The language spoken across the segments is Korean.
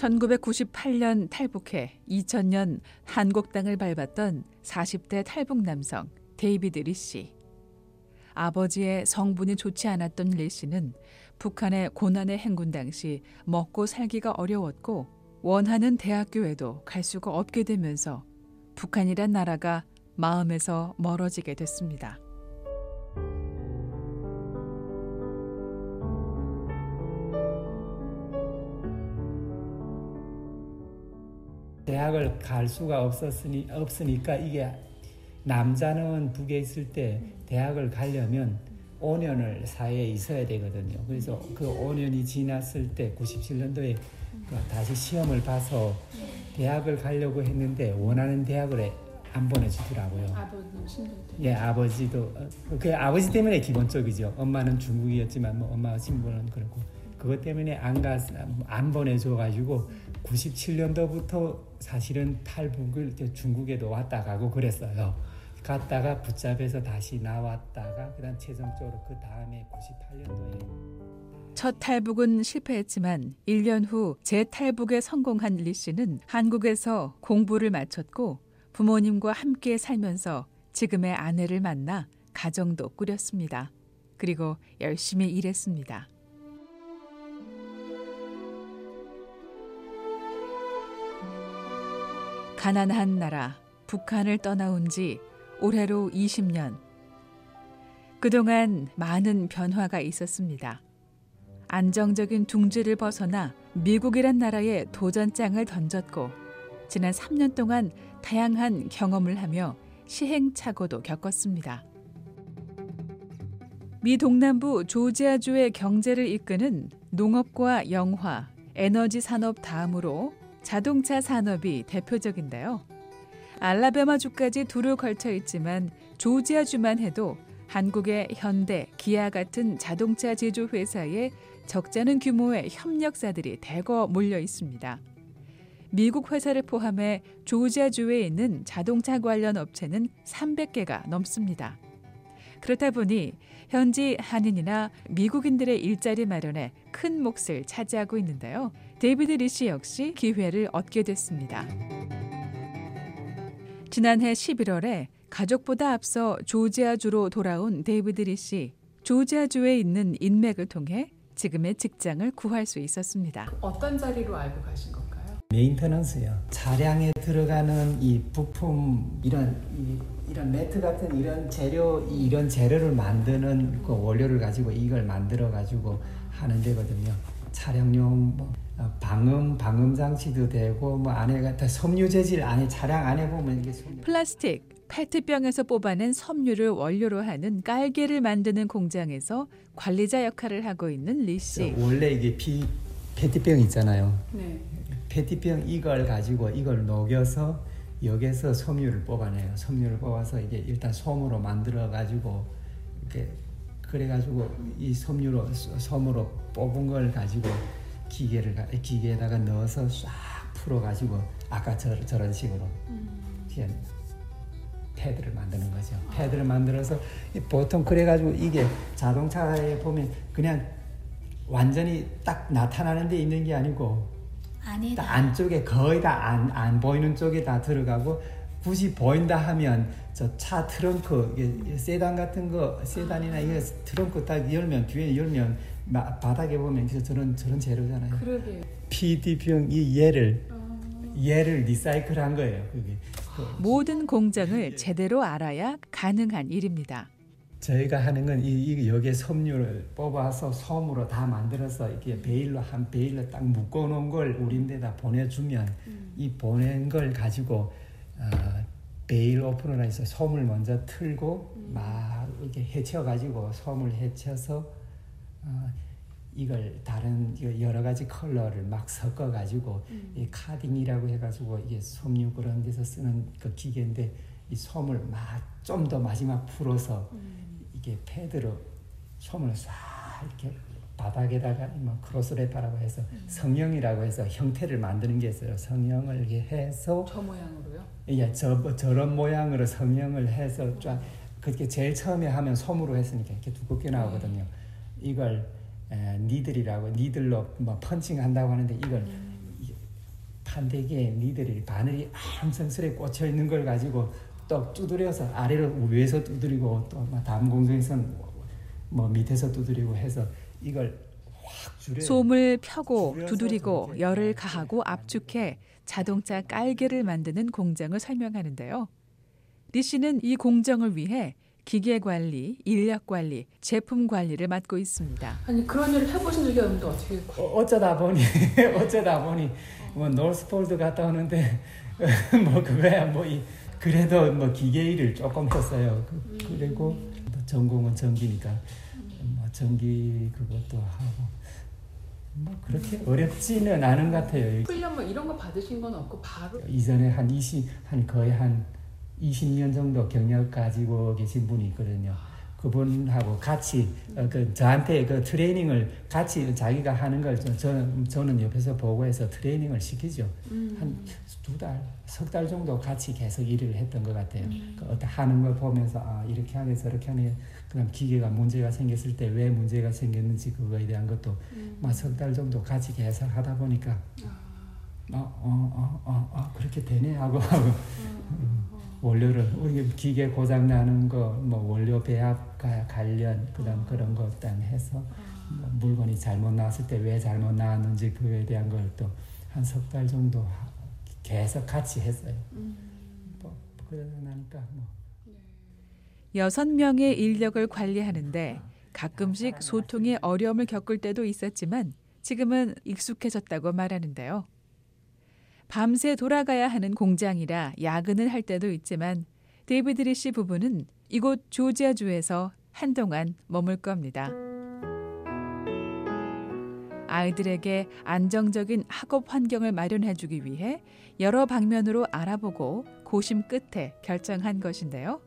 1998년 탈북해 2000년 한국 땅을 밟았던 40대 탈북 남성 데이비드 리 씨. 아버지의 성분이 좋지 않았던 리 씨는 북한의 고난의 행군 당시 먹고 살기가 어려웠고 원하는 대학교에도 갈 수가 없게 되면서 북한이란 나라가 마음에서 멀어지게 됐습니다. 대학을 갈 수가 없었으니 없으니까 이게 남자는 북에 있을 때 대학을 가려면 5년을 사회에 있어야 되거든요. 그래서 그 5년이 지났을 때 97년도에 그 다시 시험을 봐서 대학을 가려고 했는데 원하는 대학을 안 보내주더라고요. 때문에. 예, 아버지도 어, 그 아버지 때문에 기본적이죠. 엄마는 중국이었지만 뭐 엄마 신분은 그렇고 그것 때문에 안 가 안 보내줘가지고 97년도부터 사실은 탈북을 중국에도 왔다 가고 그랬어요. 갔다가 붙잡혀서 다시 나왔다가 그다음 최종적으로 그 다음에 98년도에 첫 탈북은 실패했지만 1년 후 재탈북에 성공한 리 씨는 한국에서 공부를 마쳤고 부모님과 함께 살면서 지금의 아내를 만나 가정도 꾸렸습니다. 그리고 열심히 일했습니다. 가난한 나라 북한을 떠나온 지 올해로 20년. 그동안 많은 변화가 있었습니다. 안정적인 둥지를 벗어나 미국이란 나라에 도전장을 던졌고 지난 3년 동안 다양한 경험을 하며 시행착오도 겪었습니다. 미 동남부 조지아주의 경제를 이끄는 농업과 영화, 에너지 산업 다음으로 자동차 산업이 대표적인데요. 알라베마주까지 두루 걸쳐 있지만 조지아주만 해도 한국의 현대, 기아 같은 자동차 제조 회사에 적잖은 규모의 협력사들이 대거 몰려 있습니다. 미국 회사를 포함해 조지아주에 있는 자동차 관련 업체는 300개가 넘습니다. 그렇다 보니 현지 한인이나 미국인들의 일자리 마련에 큰 몫을 차지하고 있는데요. 데이비드 리씨 역시 기회를 얻게 됐습니다. 지난해 11월에 가족보다 앞서 조지아주로 돌아온 데이비드 리씨. 조지아주에 있는 인맥을 통해 지금의 직장을 구할 수 있었습니다. 어떤 자리로 알고 가신 건가요? 메인터넌스요. 차량에 들어가는 이 부품 이런 이, 이런 매트 같은 이런 재료 이런 재료를 만드는 그 원료를 가지고 이걸 만들어 가지고 하는 데거든요. 차량용 뭐 어, 방음 방음 장치도 되고 뭐 안에가 다 섬유 재질 안에 차량 안에 보면 이게 섬유. 플라스틱 페트병에서 뽑아낸 섬유를 원료로 하는 깔개를 만드는 공장에서 관리자 역할을 하고 있는 리 씨. 원래 이게 피 페트병 있잖아요. 네. 페트병 이걸 가지고 이걸 녹여서 여기서 섬유를 뽑아내요. 섬유를 뽑아서 이게 일단 솜으로 만들어 가지고 이렇게 그래 가지고 이 섬유로 솜으로 뽑은 걸 가지고 기계를 기계에다가 넣어서 싹 풀어 가지고 아까 저, 저런 식으로 음. 패드를 만드는 거죠. 패드를 만들어서 보통 그래 가지고 이게 자동차에 보면 그냥 완전히 딱 나타나는 데 있는 게 아니고 안에다. 안쪽에 거의 다안 안 보이는 쪽에 다 들어가고 굳이 보인다 하면 저 차 트렁크 세단 같은 거 세단이나 이거 트렁크 딱 열면 뒤에 열면 마, 바닥에 보면 저런 저런 재료잖아요. 그러게요. PD병 이 얘를 어. 얘를 리사이클한 거예요. 그게 그 모든 공정을 제대로 알아야 가능한 일입니다. 저희가 하는 건 이, 이 여기에 섬유를 뽑아서 솜으로 다 만들어서 이렇게 bale로 한 bale로 딱 묶어 놓은 걸 우리한테다 보내주면 음. 이 보낸 걸 가지고 어, bale opener라 해서 솜을 먼저 틀고 음. 막 이렇게 헤쳐가지고 솜을 헤쳐서 어, 이걸 다른 여러 가지 컬러를 막 섞어 가지고 음. 이 carding이라고 해가지고 이게 섬유 그런 데서 쓰는 그 기계인데 이 솜을 막 좀 더 마지막 풀어서 음. 이게 패드로 솜을 싹 이렇게 바닥에다가 뭐 크로스레파라고 해서 음. 성형이라고 해서 형태를 만드는 게 있어요. 성형을 이렇게 해서 저 모양으로요? 예, 저 저런 모양으로 성형을 해서 쫙 그렇게 제일 처음에 하면 솜으로 했으니까 이렇게 두껍게 나오거든요. 이걸 에, 니들이라고 니들로 뭐 펀칭 한다고 하는데 이걸 음. 이- 판대기에 니들이 바늘이 함성스레 꽂혀 있는 걸 가지고 또 두드려서 아래로 위에서 두드리고 또 다음 공정에서는 뭐 밑에서 두드리고 해서 이걸 솜을 펴고 두드리고 열을 가하고 압축해 자동차 깔개를 만드는 공정을 설명하는데요. 리 씨는 이 공정을 위해 기계 관리, 인력 관리, 제품 관리를 맡고 있습니다. 아니 그런 일을 해보신 적이 없는데 어떻게 어, 어쩌다 보니 어쩌다 보니 뭐 노스폴드 갔다 오는데 뭐 그거야 뭐 이, 그래도 뭐 기계 일을 조금 했어요. 그, 그리고 뭐 전공은 전기니까 뭐 전기 그것도 하고 뭐 그렇게 어렵지는 않은 것 같아요. 훈련 뭐 이런 거 받으신 건 없고 바로 이전에 한 20, 한 거의 한 20년 정도 경력 가지고 계신 분이 있거든요. 그분하고 같이 어, 그 저한테 그 트레이닝을 같이 자기가 하는 걸 저, 저, 저는 옆에서 보고 해서 트레이닝을 시키죠. 한두 달, 석 달 정도 같이 계속 일을 했던 것 같아요. 그 어떤 하는 걸 보면서 아 이렇게 하네 저렇게 하네. 그다음 기계가 문제가 생겼을 때 왜 문제가 생겼는지 그거에 대한 것도 석달 정도 같이 계속 하다 보니까 어어어어 어, 어, 그렇게 되네 하고 하고 원료를 우리 기계 고장 나는 거 뭐 원료 배합 가- 관련 그다음 그런 것당 해서 뭐 물건이 잘못 나왔을 때 왜 잘못 나왔는지 그에 대한 걸 또 한 석 달 정도 하- 계속 같이 했어요. 뭐 그러다 나니까 뭐 여섯 명의 인력을 관리하는데 가끔씩 소통에 어려움을 겪을 때도 있었지만 지금은 익숙해졌다고 말하는데요. 밤새 돌아가야 하는 공장이라 야근을 할 때도 있지만 데이비드 리씨 부부는 이곳 조지아주에서 한동안 머물 겁니다. 아이들에게 안정적인 학업 환경을 마련해 주기 위해 여러 방면으로 알아보고 고심 끝에 결정한 것인데요.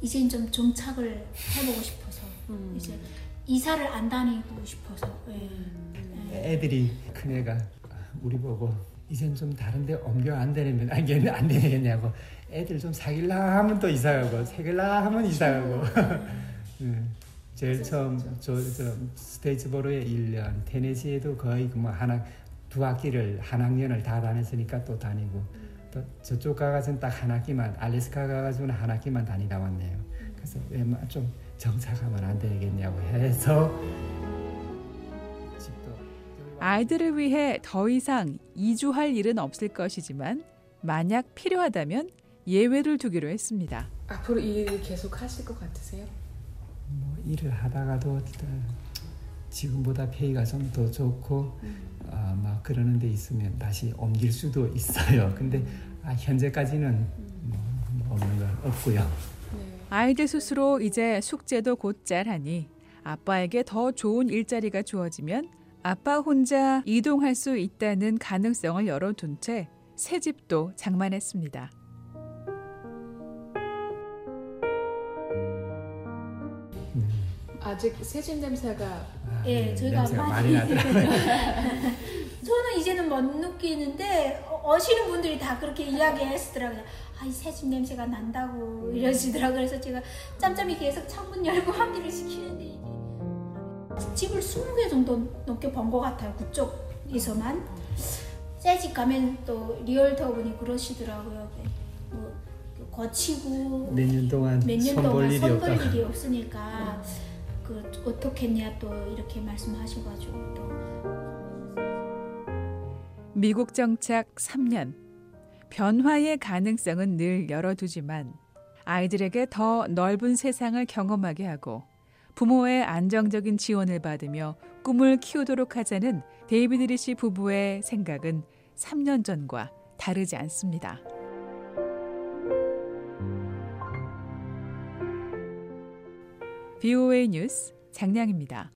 이제 좀 정착을 해보고 싶어서 음. 이제 이사를 안 다니고 싶어서 예. 애들이 큰애가 우리 보고 이젠 좀 다른데 옮겨 안 되면 안, 되겠- 안 되겠냐고. 애들 좀 사귈라 하면 또 이사가고 사귈라 하면 이사가고. 음, 제일 처음 저, 저 스테이츠보로에 1년 테네시에도 거의 뭐 하나 두 학기를 한 학년을 다 다녔으니까 또 다니고. 또 저쪽 가가지고는 딱한 학기만 알래스카 가가지고는 한 학기만 다니다 왔네요. 그래서 웬만 좀 정착하면 안 되겠냐고 해서 아이들을 위해 더 이상 이주할 일은 없을 것이지만 만약 필요하다면 예외를 두기로 했습니다. 앞으로 이 일을 계속 하실 것 같으세요? 뭐 일을 하다가도 지금보다 페이가 좀 더 좋고 아, 막 그러는 데 있으면 다시 옮길 수도 있어요. 근데 아, 현재까지는 뭐, 뭐 없는 건 없고요. 네. 아이들 스스로 이제 숙제도 곧잘 하니 아빠에게 더 좋은 일자리가 주어지면 아빠 혼자 이동할 수 있다는 가능성을 열어둔 채 새 집도 장만했습니다. 음, 아직 새집 냄새가 아, 예, 네, 저희가 냄새가 많이- 많이 나더라고요. 저는 이제는 못 느끼는데 어- 어시는 분들이 다 그렇게 이야기하시더라고요. 아, 이 새집 냄새가 난다고 이러시더라고요. 그래서 제가 짬짬이 계속 창문 열고 환기를 시키는데 이게 집을 20개 정도 넘게 본것 같아요. 그쪽에서만. 새집 가면 또 리얼터분이 그러시더라고요. 뭐 거치고 몇 년 동안 몇년 손볼 동안 일이 손 없다. 볼 일이 없으니까 그 어떻겠냐 또 이렇게 말씀하셔가지고 또 미국 정착 3년. 변화의 가능성은 늘 열어두지만 아이들에게 더 넓은 세상을 경험하게 하고 부모의 안정적인 지원을 받으며 꿈을 키우도록 하자는 데이비드 리씨 부부의 생각은 3년 전과 다르지 않습니다. BOA 뉴스 장량입니다.